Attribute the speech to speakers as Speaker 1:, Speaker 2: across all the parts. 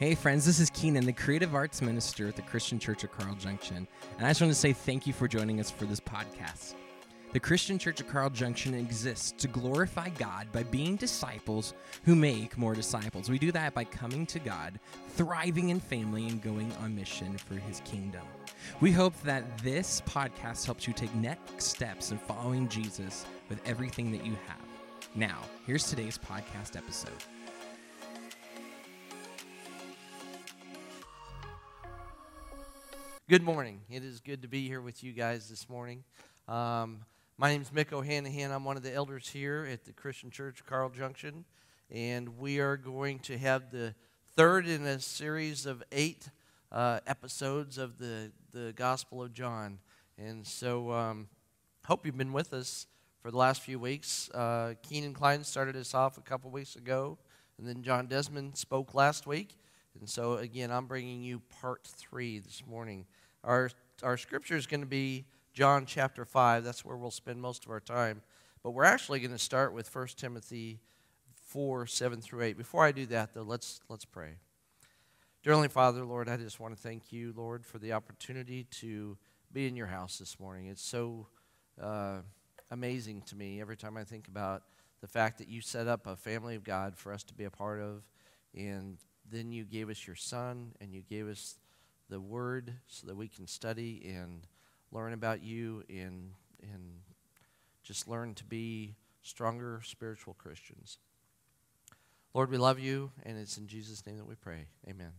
Speaker 1: Hey, friends, this is Keenan, the creative arts minister at the Christian Church of Carl Junction. And I just want to say thank you for joining us for this podcast. The Christian Church of Carl Junction exists to glorify God by being disciples who make more disciples. We do that by coming to God, thriving in family, and going on mission for his kingdom. We hope that this podcast helps you take next steps in following Jesus with everything that you have. Now, here's today's podcast episode.
Speaker 2: Good morning. It is good to be here with you guys this morning. Um, my name is Mick O'Hanahan. I'm one of the elders here at the Christian Church Carl Junction, and we are going to have the third in a series of eight uh, episodes of the, the Gospel of John. And so, um, hope you've been with us for the last few weeks. Uh, Keenan Klein started us off a couple weeks ago, and then John Desmond spoke last week. And so, again, I'm bringing you part three this morning. Our, our scripture is going to be John chapter 5. That's where we'll spend most of our time. But we're actually going to start with 1 Timothy 4 7 through 8. Before I do that, though, let's, let's pray. Dear Heavenly Father, Lord, I just want to thank you, Lord, for the opportunity to be in your house this morning. It's so uh, amazing to me every time I think about the fact that you set up a family of God for us to be a part of, and then you gave us your Son, and you gave us the Word so that we can study and learn about you and, and just learn to be stronger spiritual Christians. Lord, we love you, and it's in Jesus' name that we pray. Amen.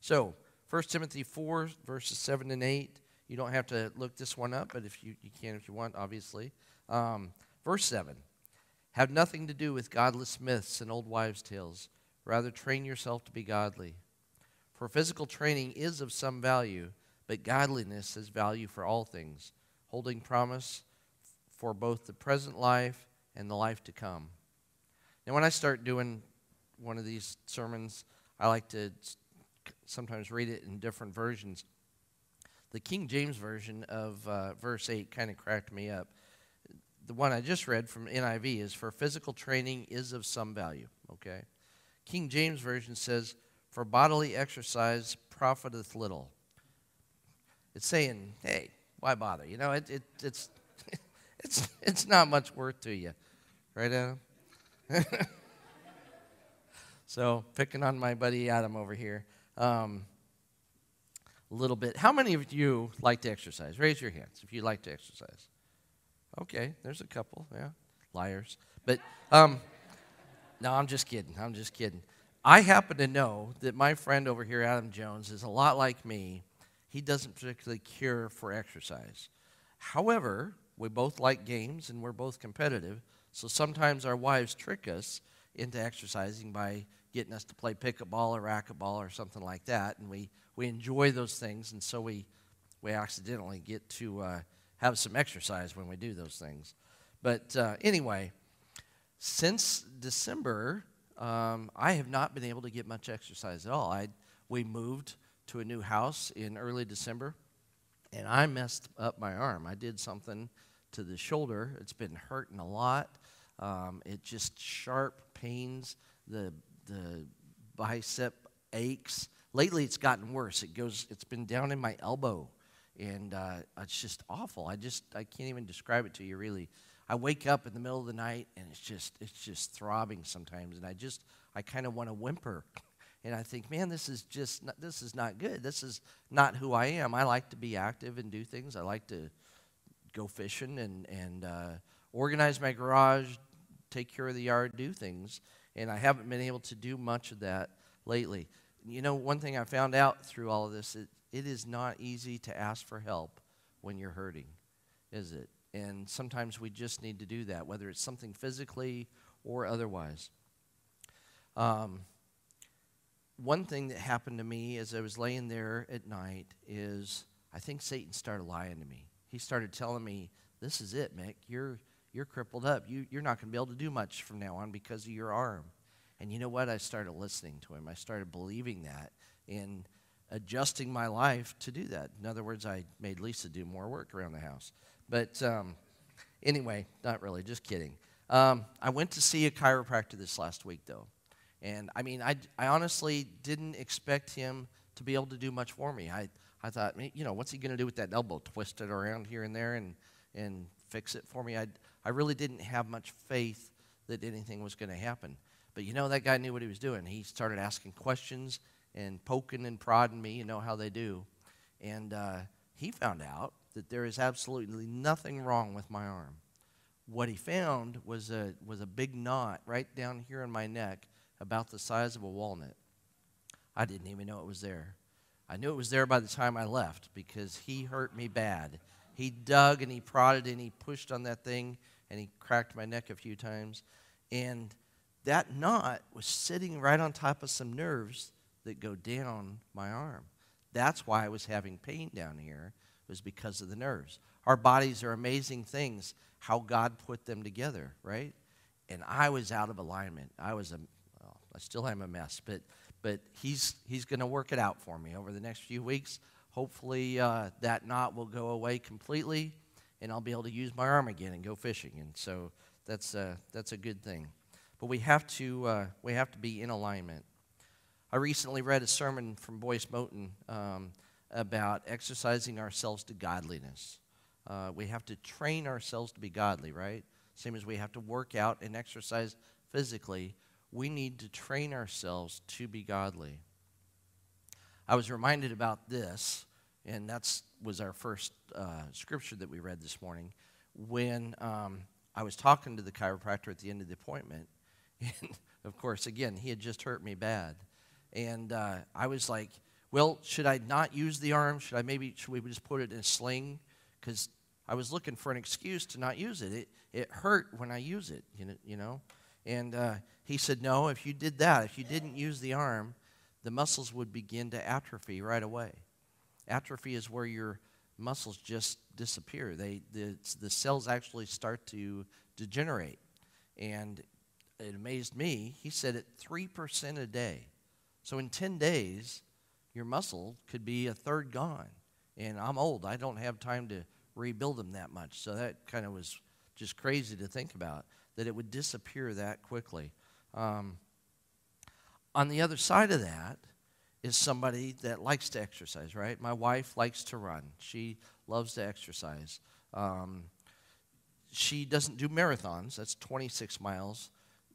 Speaker 2: So, 1 Timothy 4, verses 7 and 8. You don't have to look this one up, but if you, you can if you want, obviously. Um, verse 7 Have nothing to do with godless myths and old wives' tales. Rather, train yourself to be godly. For physical training is of some value, but godliness has value for all things, holding promise for both the present life and the life to come. Now, when I start doing one of these sermons, I like to sometimes read it in different versions. The King James Version of uh, verse 8 kind of cracked me up. The one I just read from NIV is For physical training is of some value, okay? King James Version says, For bodily exercise profiteth little. It's saying, hey, why bother? You know, it, it, it's, it's, it's not much worth to you. Right, Adam? so, picking on my buddy Adam over here. Um, a little bit. How many of you like to exercise? Raise your hands if you like to exercise. Okay, there's a couple. Yeah, liars. But um, no, I'm just kidding. I'm just kidding. I happen to know that my friend over here, Adam Jones, is a lot like me. He doesn't particularly care for exercise. However, we both like games and we're both competitive. So sometimes our wives trick us into exercising by getting us to play pickleball or racquetball or something like that. And we, we enjoy those things. And so we, we accidentally get to uh, have some exercise when we do those things. But uh, anyway, since December, um, I have not been able to get much exercise at all. I, we moved to a new house in early December, and I messed up my arm. I did something to the shoulder. It's been hurting a lot. Um, it just sharp pains. The the bicep aches. Lately, it's gotten worse. It goes. It's been down in my elbow, and uh, it's just awful. I just I can't even describe it to you. Really, I wake up in the middle of the night, and it's just it's just throbbing sometimes, and I just I kind of want to whimper. And I think, man, this is just not, this is not good. This is not who I am. I like to be active and do things. I like to go fishing and and uh, organize my garage, take care of the yard, do things and I haven't been able to do much of that lately. You know, one thing I found out through all of this, it, it is not easy to ask for help when you're hurting, is it? And sometimes we just need to do that, whether it's something physically or otherwise. Um, one thing that happened to me as I was laying there at night is I think Satan started lying to me. He started telling me, This is it, Mick. You're you're crippled up. You, you're not going to be able to do much from now on because of your arm. And you know what? I started listening to him. I started believing that and adjusting my life to do that. In other words, I made Lisa do more work around the house. But um, anyway, not really, just kidding. Um, I went to see a chiropractor this last week, though. And I mean, I, I honestly didn't expect him to be able to do much for me. I, I thought, you know, what's he going to do with that elbow? Twist it around here and there and, and fix it for me? I, I really didn't have much faith that anything was going to happen. But you know, that guy knew what he was doing. He started asking questions and poking and prodding me, you know how they do. And uh, he found out that there is absolutely nothing wrong with my arm. What he found was a, was a big knot right down here in my neck about the size of a walnut. I didn't even know it was there. I knew it was there by the time I left because he hurt me bad. He dug and he prodded and he pushed on that thing and he cracked my neck a few times. And that knot was sitting right on top of some nerves that go down my arm. That's why I was having pain down here, was because of the nerves. Our bodies are amazing things, how God put them together, right? And I was out of alignment. I was a I still am a mess, but, but he's, he's going to work it out for me over the next few weeks. Hopefully, uh, that knot will go away completely, and I'll be able to use my arm again and go fishing. And so that's, uh, that's a good thing. But we have, to, uh, we have to be in alignment. I recently read a sermon from Boyce Mouton um, about exercising ourselves to godliness. Uh, we have to train ourselves to be godly, right? Same as we have to work out and exercise physically we need to train ourselves to be godly. I was reminded about this, and that was our first uh, scripture that we read this morning, when um, I was talking to the chiropractor at the end of the appointment. And of course, again, he had just hurt me bad. And uh, I was like, well, should I not use the arm? Should I maybe, should we just put it in a sling? Because I was looking for an excuse to not use it. It, it hurt when I use it, you know. You know? And uh, he said, No, if you did that, if you didn't use the arm, the muscles would begin to atrophy right away. Atrophy is where your muscles just disappear. They, the, the cells actually start to degenerate. And it amazed me. He said it 3% a day. So in 10 days, your muscle could be a third gone. And I'm old. I don't have time to rebuild them that much. So that kind of was just crazy to think about that it would disappear that quickly. Um, on the other side of that is somebody that likes to exercise, right? My wife likes to run. She loves to exercise. Um, she doesn't do marathons. That's 26 miles.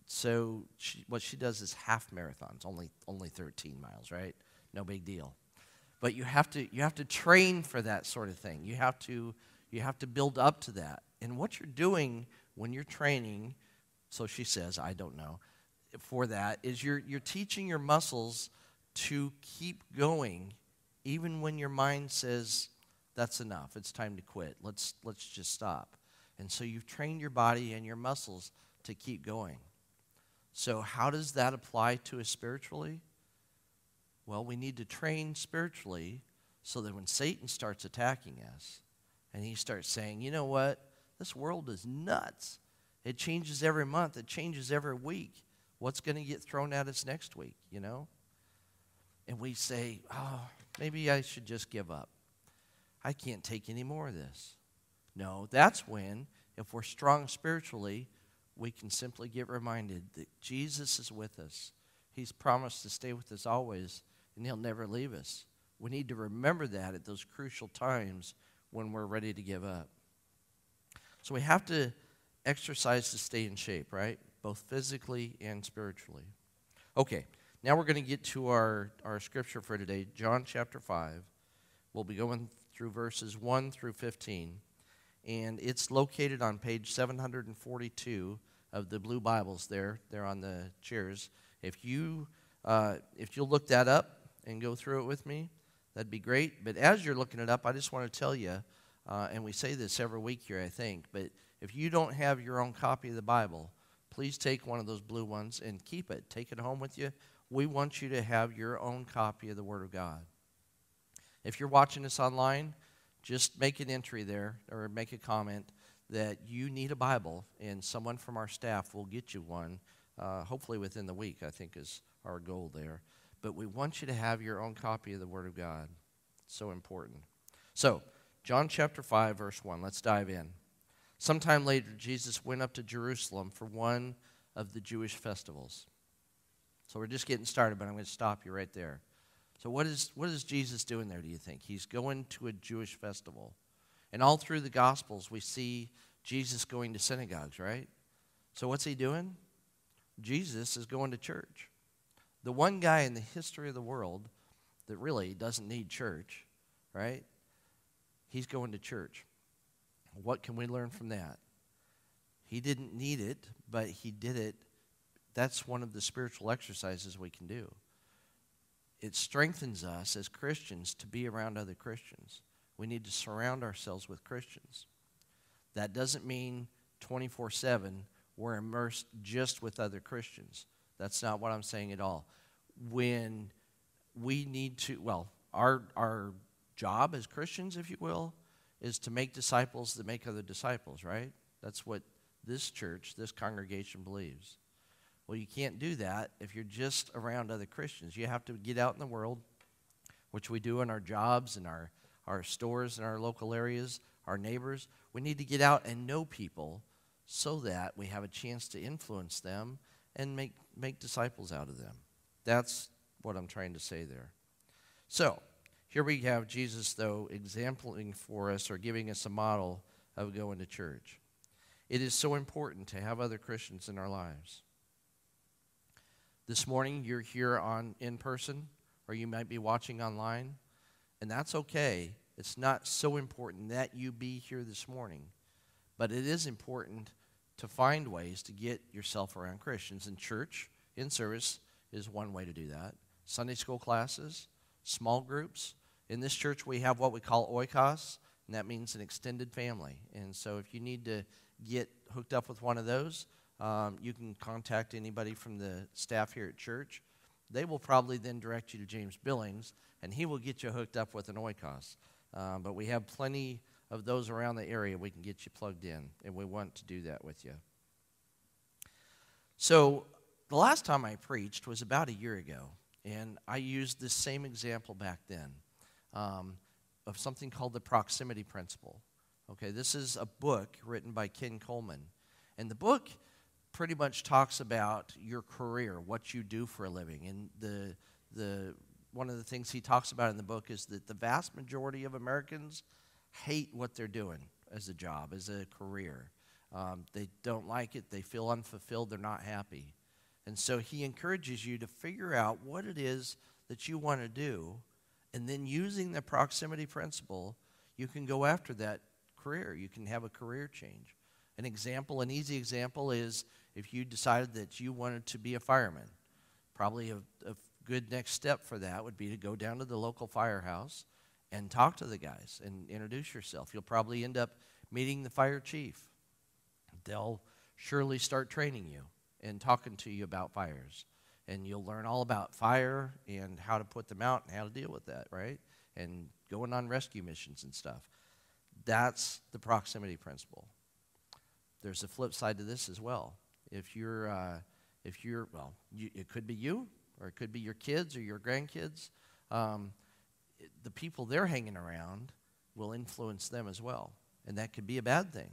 Speaker 2: So she, what she does is half marathons, only only 13 miles, right? No big deal. But you have to you have to train for that sort of thing. You have to you have to build up to that. And what you're doing when you're training, so she says, I don't know, for that, is you're, you're teaching your muscles to keep going even when your mind says, that's enough, it's time to quit, let's, let's just stop. And so you've trained your body and your muscles to keep going. So, how does that apply to us spiritually? Well, we need to train spiritually so that when Satan starts attacking us and he starts saying, you know what, this world is nuts. It changes every month, it changes every week. What's going to get thrown at us next week, you know? And we say, oh, maybe I should just give up. I can't take any more of this. No, that's when, if we're strong spiritually, we can simply get reminded that Jesus is with us. He's promised to stay with us always, and He'll never leave us. We need to remember that at those crucial times when we're ready to give up. So we have to exercise to stay in shape, right? Both physically and spiritually. Okay, now we're going to get to our, our scripture for today, John chapter 5. We'll be going through verses 1 through 15. And it's located on page 742 of the blue Bibles there. They're on the chairs. If you uh, if you'll look that up and go through it with me, that'd be great. But as you're looking it up, I just want to tell you uh, and we say this every week here, I think, but if you don't have your own copy of the Bible, please take one of those blue ones and keep it. Take it home with you. We want you to have your own copy of the Word of God. If you're watching this online, just make an entry there or make a comment that you need a Bible, and someone from our staff will get you one, uh, hopefully within the week, I think is our goal there. But we want you to have your own copy of the Word of God. so important. So, John chapter 5, verse 1. Let's dive in. Sometime later, Jesus went up to Jerusalem for one of the Jewish festivals. So we're just getting started, but I'm going to stop you right there. So what is what is Jesus doing there, do you think? He's going to a Jewish festival. And all through the gospels we see Jesus going to synagogues, right? So what's he doing? Jesus is going to church. The one guy in the history of the world that really doesn't need church, right? He's going to church. What can we learn from that? He didn't need it, but he did it. That's one of the spiritual exercises we can do. It strengthens us as Christians to be around other Christians. We need to surround ourselves with Christians. That doesn't mean 24 7 we're immersed just with other Christians. That's not what I'm saying at all. When we need to, well, our, our job as Christians, if you will, is to make disciples that make other disciples, right? That's what this church, this congregation believes. Well, you can't do that if you're just around other Christians. You have to get out in the world, which we do in our jobs and our, our stores and our local areas, our neighbors. We need to get out and know people so that we have a chance to influence them and make, make disciples out of them. That's what I'm trying to say there. So, here we have Jesus, though, exempling for us or giving us a model of going to church. It is so important to have other Christians in our lives. This morning, you're here on in person, or you might be watching online, and that's okay. It's not so important that you be here this morning, but it is important to find ways to get yourself around Christians. And church, in service, is one way to do that. Sunday school classes, small groups. In this church, we have what we call oikos, and that means an extended family. And so if you need to get hooked up with one of those, um, you can contact anybody from the staff here at church. They will probably then direct you to James Billings, and he will get you hooked up with an oikos. Um, but we have plenty of those around the area we can get you plugged in, and we want to do that with you. So, the last time I preached was about a year ago, and I used this same example back then um, of something called the proximity principle. Okay, this is a book written by Ken Coleman, and the book pretty much talks about your career, what you do for a living, and the the one of the things he talks about in the book is that the vast majority of Americans hate what they're doing as a job, as a career. Um, they don't like it, they feel unfulfilled, they're not happy. And so he encourages you to figure out what it is that you want to do, and then using the proximity principle, you can go after that career. You can have a career change. An example, an easy example is if you decided that you wanted to be a fireman. Probably a, a good next step for that would be to go down to the local firehouse and talk to the guys and introduce yourself. You'll probably end up meeting the fire chief. They'll surely start training you and talking to you about fires. And you'll learn all about fire and how to put them out and how to deal with that, right? And going on rescue missions and stuff. That's the proximity principle. There's a flip side to this as well. If you're, uh, if you're, well, you, it could be you, or it could be your kids or your grandkids. Um, the people they're hanging around will influence them as well. And that could be a bad thing.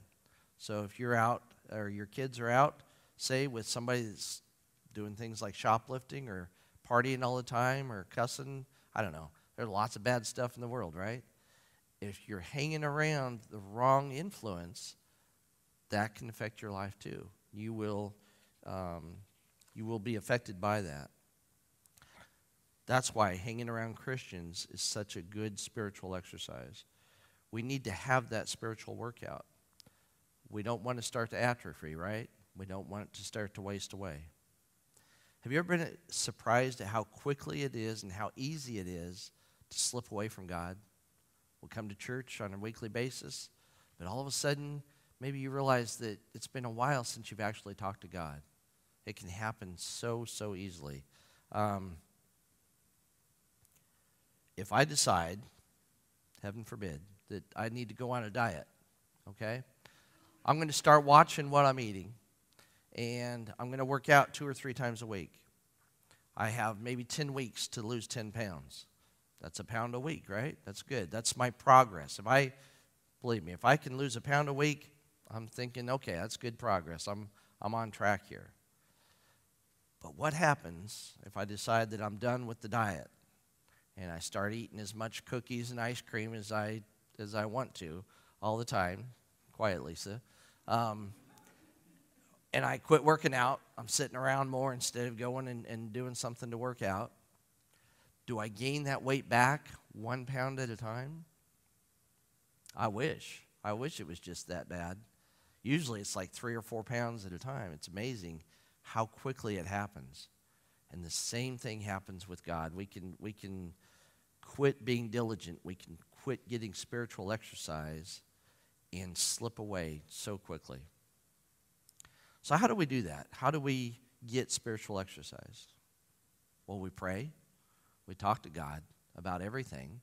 Speaker 2: So if you're out or your kids are out, say, with somebody that's doing things like shoplifting or partying all the time or cussing, I don't know. There's lots of bad stuff in the world, right? If you're hanging around the wrong influence, that can affect your life too. You will, um, you will be affected by that. That's why hanging around Christians is such a good spiritual exercise. We need to have that spiritual workout. We don't want to start to atrophy, right? We don't want to start to waste away. Have you ever been surprised at how quickly it is and how easy it is to slip away from God? We'll come to church on a weekly basis, but all of a sudden, maybe you realize that it's been a while since you've actually talked to God. It can happen so, so easily. Um, if I decide, heaven forbid, that I need to go on a diet, okay? I'm going to start watching what I'm eating, and I'm going to work out two or three times a week. I have maybe 10 weeks to lose 10 pounds. That's a pound a week, right? That's good. That's my progress. If I, believe me, if I can lose a pound a week, I'm thinking, okay, that's good progress. I'm, I'm on track here. But what happens if I decide that I'm done with the diet and I start eating as much cookies and ice cream as I, as I want to all the time? Quiet, Lisa. Um, and I quit working out. I'm sitting around more instead of going and, and doing something to work out. Do I gain that weight back one pound at a time? I wish. I wish it was just that bad. Usually it's like three or four pounds at a time. It's amazing how quickly it happens. And the same thing happens with God. We can, we can quit being diligent, we can quit getting spiritual exercise and slip away so quickly. So, how do we do that? How do we get spiritual exercise? Well, we pray, we talk to God about everything.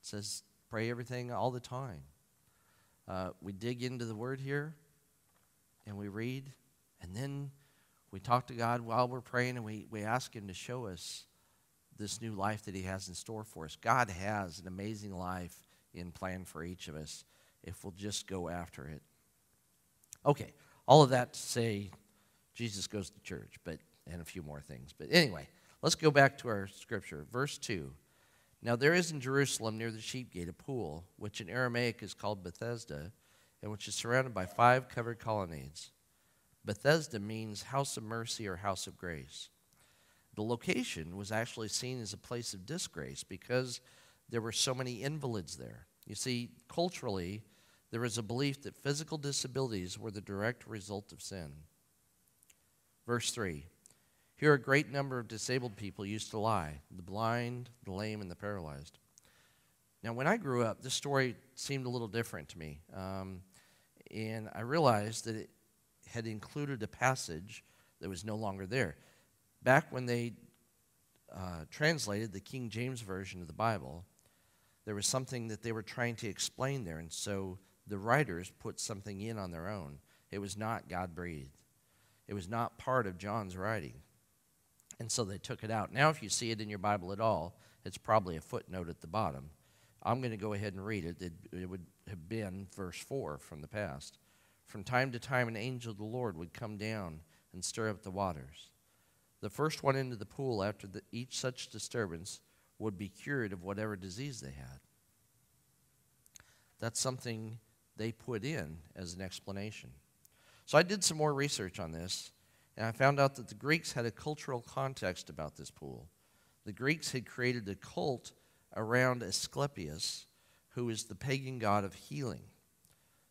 Speaker 2: It says, pray everything all the time. Uh, we dig into the Word here and we read, and then we talk to God while we're praying and we, we ask Him to show us this new life that He has in store for us. God has an amazing life in plan for each of us if we'll just go after it. Okay, all of that to say Jesus goes to church, but and a few more things. But anyway, let's go back to our scripture. Verse 2. Now there is in Jerusalem near the sheep gate a pool, which in Aramaic is called Bethesda, and which is surrounded by five covered colonnades. Bethesda means house of mercy or house of grace. The location was actually seen as a place of disgrace because there were so many invalids there. You see, culturally, there was a belief that physical disabilities were the direct result of sin. Verse 3 Here a great number of disabled people used to lie the blind, the lame, and the paralyzed. Now, when I grew up, this story seemed a little different to me. Um, and I realized that it had included a passage that was no longer there. Back when they uh, translated the King James Version of the Bible, there was something that they were trying to explain there. And so the writers put something in on their own. It was not God breathed, it was not part of John's writing. And so they took it out. Now, if you see it in your Bible at all, it's probably a footnote at the bottom. I'm going to go ahead and read it. it. It would have been verse 4 from the past. From time to time, an angel of the Lord would come down and stir up the waters. The first one into the pool after the, each such disturbance would be cured of whatever disease they had. That's something they put in as an explanation. So I did some more research on this, and I found out that the Greeks had a cultural context about this pool. The Greeks had created a cult around Asclepius, who is the pagan god of healing.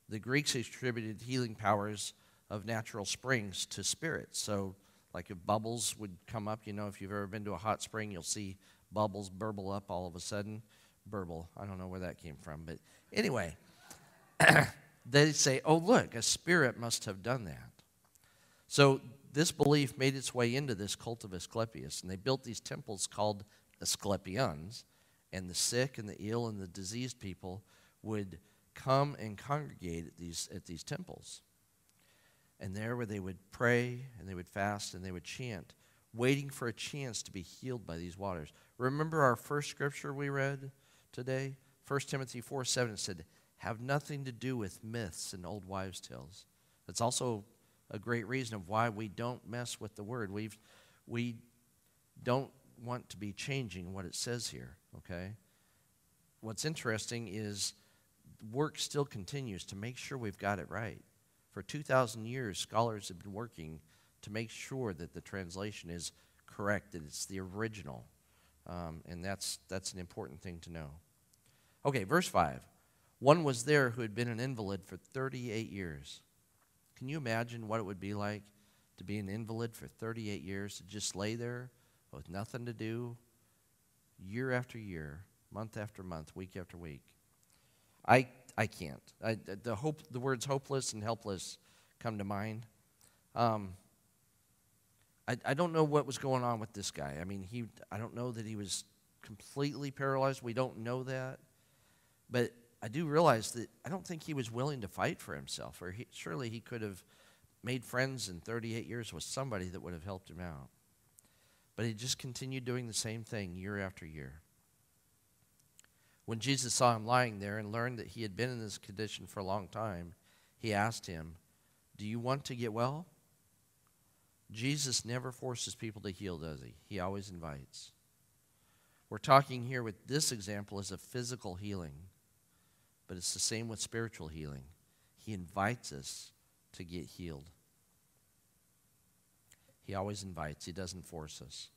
Speaker 2: The Greeks attributed healing powers of natural springs to spirits. So, like if bubbles would come up, you know, if you've ever been to a hot spring, you'll see bubbles burble up all of a sudden. Burble, I don't know where that came from, but anyway, they say, oh, look, a spirit must have done that. So, this belief made its way into this cult of Asclepius, and they built these temples called Asclepions and the sick and the ill and the diseased people would come and congregate at these, at these temples. And there where they would pray and they would fast and they would chant, waiting for a chance to be healed by these waters. Remember our first scripture we read today? 1 Timothy 4 7 it said, Have nothing to do with myths and old wives' tales. That's also a great reason of why we don't mess with the word. We've, we don't want to be changing what it says here, okay? What's interesting is work still continues to make sure we've got it right. For 2,000 years, scholars have been working to make sure that the translation is correct, that it's the original. Um, and that's, that's an important thing to know. Okay, verse 5. One was there who had been an invalid for 38 years. Can you imagine what it would be like to be an invalid for 38 years, to just lay there with nothing to do, year after year, month after month, week after week. I, I can't. I, the, hope, the words hopeless and helpless come to mind. Um, I, I don't know what was going on with this guy. I mean, he, I don't know that he was completely paralyzed. We don't know that. But I do realize that I don't think he was willing to fight for himself, or he, surely he could have made friends in 38 years with somebody that would have helped him out. But he just continued doing the same thing year after year. When Jesus saw him lying there and learned that he had been in this condition for a long time, he asked him, Do you want to get well? Jesus never forces people to heal, does he? He always invites. We're talking here with this example as a physical healing, but it's the same with spiritual healing. He invites us to get healed. He always invites, He doesn't force us.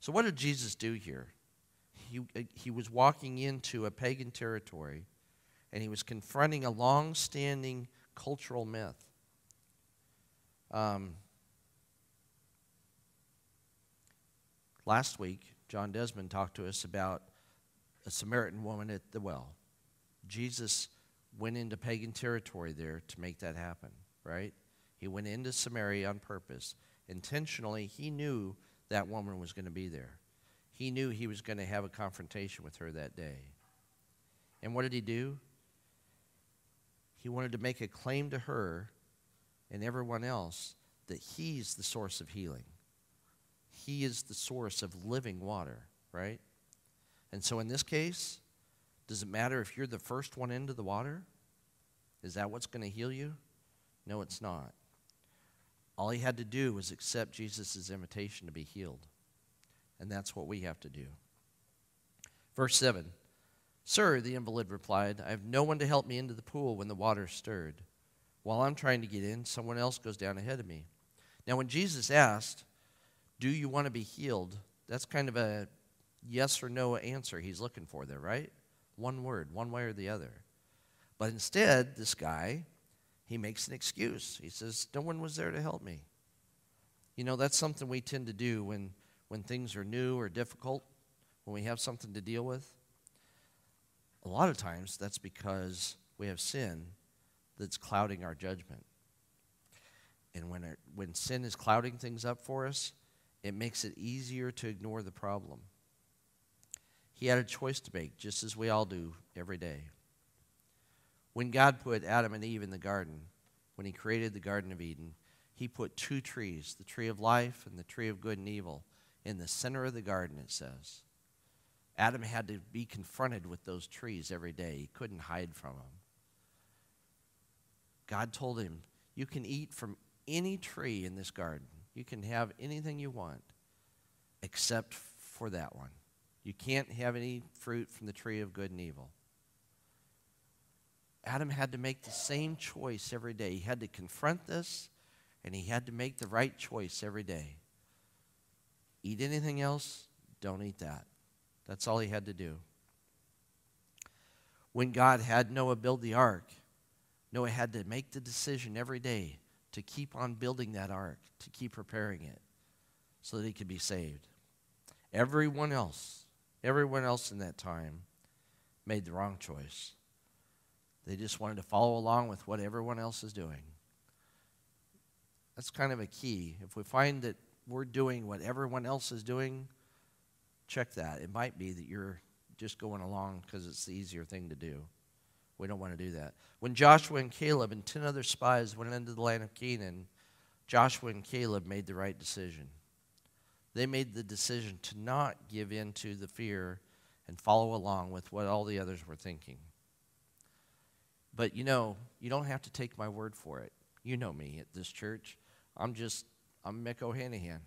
Speaker 2: So, what did Jesus do here? He, uh, he was walking into a pagan territory and he was confronting a long standing cultural myth. Um, last week, John Desmond talked to us about a Samaritan woman at the well. Jesus went into pagan territory there to make that happen, right? He went into Samaria on purpose. Intentionally, he knew that woman was going to be there. He knew he was going to have a confrontation with her that day. And what did he do? He wanted to make a claim to her and everyone else that he's the source of healing. He is the source of living water, right? And so in this case, does it matter if you're the first one into the water? Is that what's going to heal you? No, it's not. All he had to do was accept Jesus' invitation to be healed. And that's what we have to do. Verse 7 Sir, the invalid replied, I have no one to help me into the pool when the water stirred. While I'm trying to get in, someone else goes down ahead of me. Now, when Jesus asked, Do you want to be healed? That's kind of a yes or no answer he's looking for there, right? One word, one way or the other. But instead, this guy, he makes an excuse. He says, No one was there to help me. You know, that's something we tend to do when, when things are new or difficult, when we have something to deal with. A lot of times, that's because we have sin that's clouding our judgment. And when, it, when sin is clouding things up for us, it makes it easier to ignore the problem. He had a choice to make, just as we all do every day. When God put Adam and Eve in the garden, when He created the Garden of Eden, He put two trees, the tree of life and the tree of good and evil, in the center of the garden, it says. Adam had to be confronted with those trees every day. He couldn't hide from them. God told him, You can eat from any tree in this garden. You can have anything you want except for that one. You can't have any fruit from the tree of good and evil. Adam had to make the same choice every day. He had to confront this, and he had to make the right choice every day. Eat anything else, don't eat that. That's all he had to do. When God had Noah build the ark, Noah had to make the decision every day to keep on building that ark, to keep preparing it, so that he could be saved. Everyone else, everyone else in that time made the wrong choice. They just wanted to follow along with what everyone else is doing. That's kind of a key. If we find that we're doing what everyone else is doing, check that. It might be that you're just going along because it's the easier thing to do. We don't want to do that. When Joshua and Caleb and 10 other spies went into the land of Canaan, Joshua and Caleb made the right decision. They made the decision to not give in to the fear and follow along with what all the others were thinking. But you know, you don't have to take my word for it. You know me at this church. I'm just, I'm Mick O'Hanahan.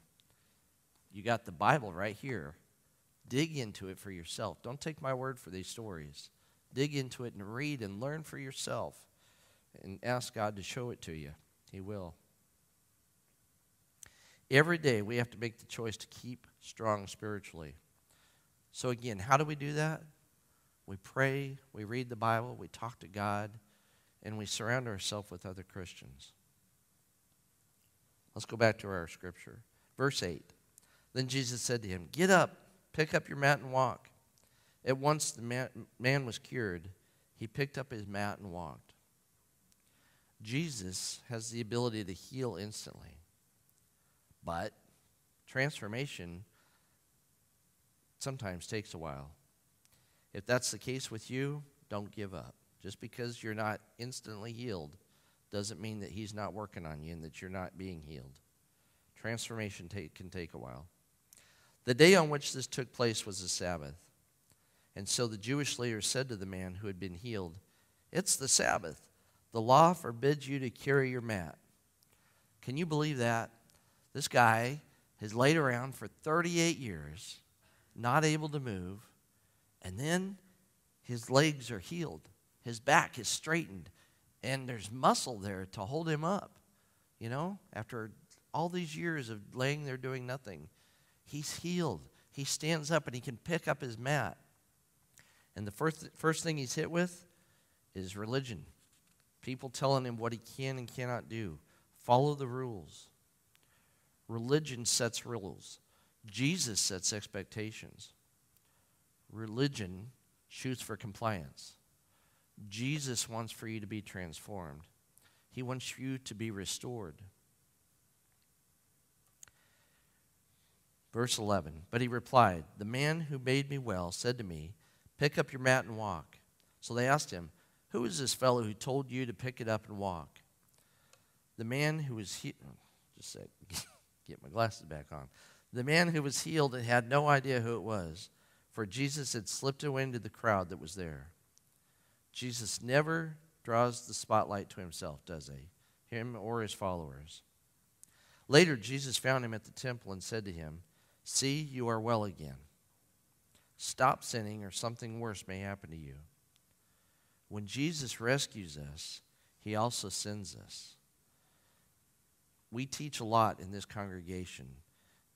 Speaker 2: You got the Bible right here. Dig into it for yourself. Don't take my word for these stories. Dig into it and read and learn for yourself and ask God to show it to you. He will. Every day we have to make the choice to keep strong spiritually. So, again, how do we do that? We pray, we read the Bible, we talk to God, and we surround ourselves with other Christians. Let's go back to our scripture. Verse 8. Then Jesus said to him, Get up, pick up your mat, and walk. At once the man, was cured. He picked up his mat and walked. Jesus has the ability to heal instantly. But transformation sometimes takes a while. If that's the case with you, don't give up. Just because you're not instantly healed doesn't mean that He's not working on you and that you're not being healed. Transformation take, can take a while. The day on which this took place was the Sabbath. And so the Jewish leader said to the man who had been healed, It's the Sabbath. The law forbids you to carry your mat. Can you believe that? This guy has laid around for 38 years, not able to move, and then his legs are healed. His back is straightened, and there's muscle there to hold him up. You know, after all these years of laying there doing nothing, he's healed. He stands up and he can pick up his mat. And the first, first thing he's hit with is religion. People telling him what he can and cannot do. Follow the rules. Religion sets rules, Jesus sets expectations. Religion shoots for compliance. Jesus wants for you to be transformed, He wants you to be restored. Verse 11 But he replied, The man who made me well said to me, Pick up your mat and walk. So they asked him, Who is this fellow who told you to pick it up and walk? The man who was healed, oh, just a sec, get my glasses back on. The man who was healed had no idea who it was, for Jesus had slipped away into the crowd that was there. Jesus never draws the spotlight to himself, does he? Him or his followers. Later, Jesus found him at the temple and said to him, See, you are well again. Stop sinning, or something worse may happen to you. When Jesus rescues us, he also sends us. We teach a lot in this congregation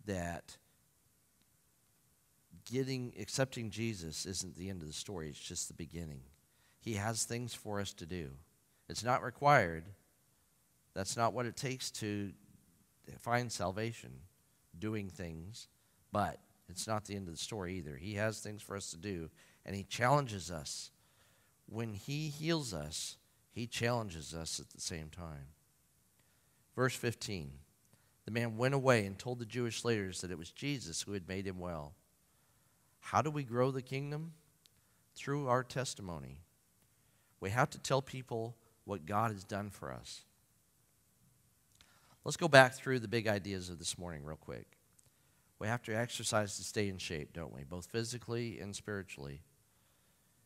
Speaker 2: that getting accepting Jesus isn't the end of the story, it's just the beginning. He has things for us to do. It's not required. That's not what it takes to find salvation, doing things, but it's not the end of the story either. He has things for us to do, and He challenges us. When He heals us, He challenges us at the same time. Verse 15 The man went away and told the Jewish leaders that it was Jesus who had made him well. How do we grow the kingdom? Through our testimony. We have to tell people what God has done for us. Let's go back through the big ideas of this morning, real quick. We have to exercise to stay in shape, don't we? Both physically and spiritually.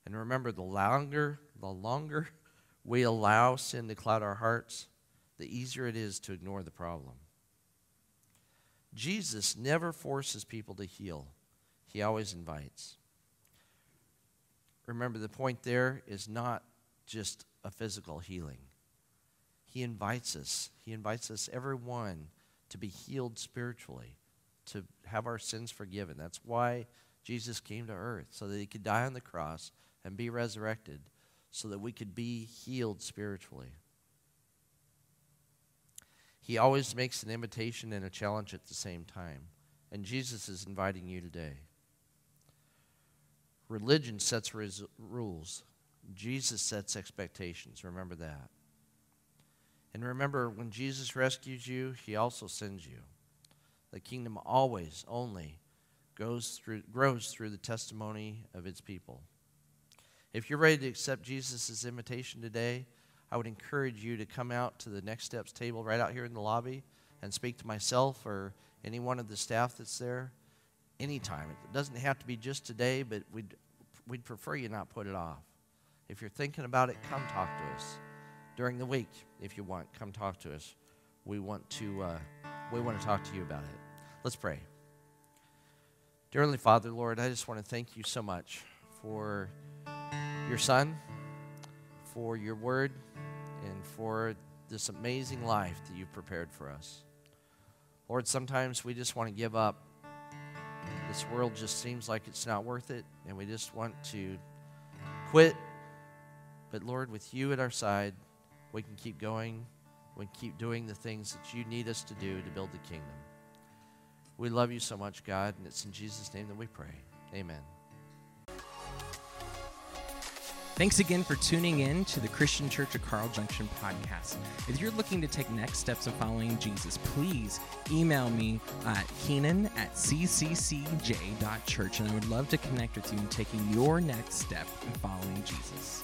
Speaker 2: And remember, the longer, the longer we allow sin to cloud our hearts, the easier it is to ignore the problem. Jesus never forces people to heal, he always invites. Remember, the point there is not just a physical healing. He invites us. He invites us, everyone, to be healed spiritually, to have our sins forgiven. That's why Jesus came to earth, so that he could die on the cross and be resurrected, so that we could be healed spiritually. He always makes an invitation and a challenge at the same time. And Jesus is inviting you today. Religion sets rules, Jesus sets expectations. Remember that. And remember, when Jesus rescues you, he also sends you. The kingdom always, only goes through, grows through the testimony of its people. If you're ready to accept Jesus' invitation today, I would encourage you to come out to the Next Steps table right out here in the lobby and speak to myself or any one of the staff that's there anytime. It doesn't have to be just today, but we'd, we'd prefer you not put it off. If you're thinking about it, come talk to us. During the week, if you want, come talk to us. We want to, uh, we want to talk to you about it. Let's pray. Dear Heavenly Father, Lord, I just want to thank you so much for your Son, for your word and for this amazing life that you've prepared for us. Lord, sometimes we just want to give up. This world just seems like it's not worth it, and we just want to quit. But Lord, with you at our side, we can keep going. We can keep doing the things that you need us to do to build the kingdom. We love you so much, God, and it's in Jesus' name that we pray. Amen.
Speaker 1: Thanks again for tuning in to the Christian Church of Carl Junction podcast. If you're looking to take next steps in following Jesus, please email me at keenan at cccj.church, and I would love to connect with you in taking your next step in following Jesus.